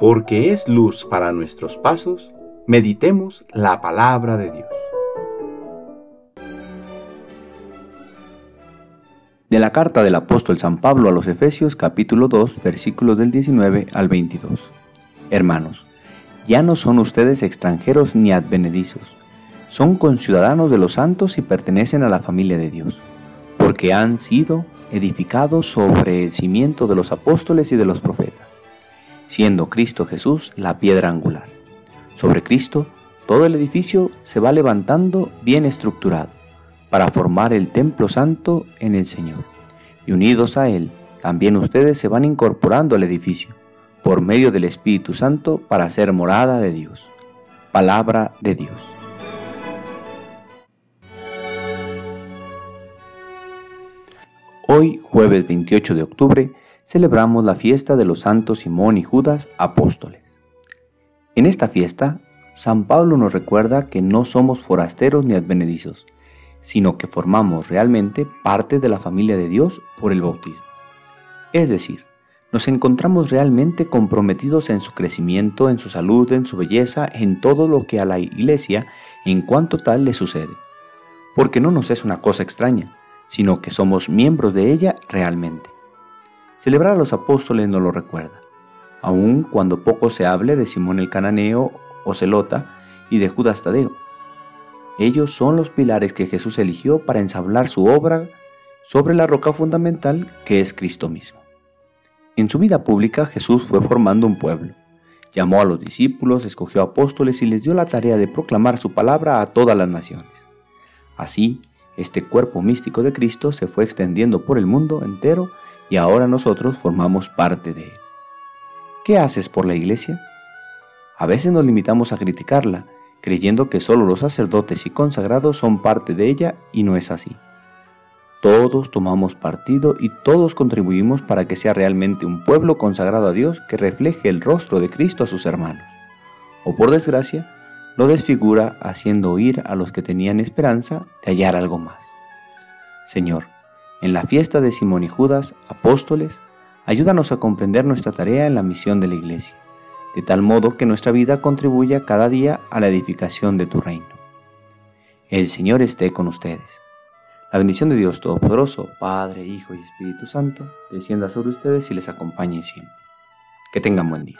porque es luz para nuestros pasos, meditemos la palabra de Dios. De la carta del apóstol San Pablo a los Efesios capítulo 2 versículos del 19 al 22. Hermanos, ya no son ustedes extranjeros ni advenedizos, son conciudadanos de los santos y pertenecen a la familia de Dios, porque han sido edificados sobre el cimiento de los apóstoles y de los profetas, siendo Cristo Jesús la piedra angular. Sobre Cristo, todo el edificio se va levantando bien estructurado para formar el templo santo en el Señor. Y unidos a Él, también ustedes se van incorporando al edificio por medio del Espíritu Santo para ser morada de Dios. Palabra de Dios. Hoy, jueves 28 de octubre, celebramos la fiesta de los santos Simón y Judas apóstoles. En esta fiesta, San Pablo nos recuerda que no somos forasteros ni advenedizos, sino que formamos realmente parte de la familia de Dios por el bautismo. Es decir, nos encontramos realmente comprometidos en su crecimiento, en su salud, en su belleza, en todo lo que a la iglesia en cuanto tal le sucede. Porque no nos es una cosa extraña, sino que somos miembros de ella realmente. Celebrar a los apóstoles nos lo recuerda, aun cuando poco se hable de Simón el Cananeo o Celota y de Judas Tadeo, ellos son los pilares que Jesús eligió para ensablar su obra sobre la roca fundamental que es Cristo mismo. En su vida pública Jesús fue formando un pueblo. Llamó a los discípulos, escogió apóstoles y les dio la tarea de proclamar su palabra a todas las naciones. Así, este cuerpo místico de Cristo se fue extendiendo por el mundo entero y ahora nosotros formamos parte de él. ¿Qué haces por la iglesia? A veces nos limitamos a criticarla creyendo que solo los sacerdotes y consagrados son parte de ella y no es así. Todos tomamos partido y todos contribuimos para que sea realmente un pueblo consagrado a Dios que refleje el rostro de Cristo a sus hermanos. O por desgracia, lo desfigura haciendo oír a los que tenían esperanza de hallar algo más. Señor, en la fiesta de Simón y Judas, apóstoles, ayúdanos a comprender nuestra tarea en la misión de la Iglesia de tal modo que nuestra vida contribuya cada día a la edificación de tu reino. El Señor esté con ustedes. La bendición de Dios Todopoderoso, Padre, Hijo y Espíritu Santo, descienda sobre ustedes y les acompañe siempre. Que tengan buen día.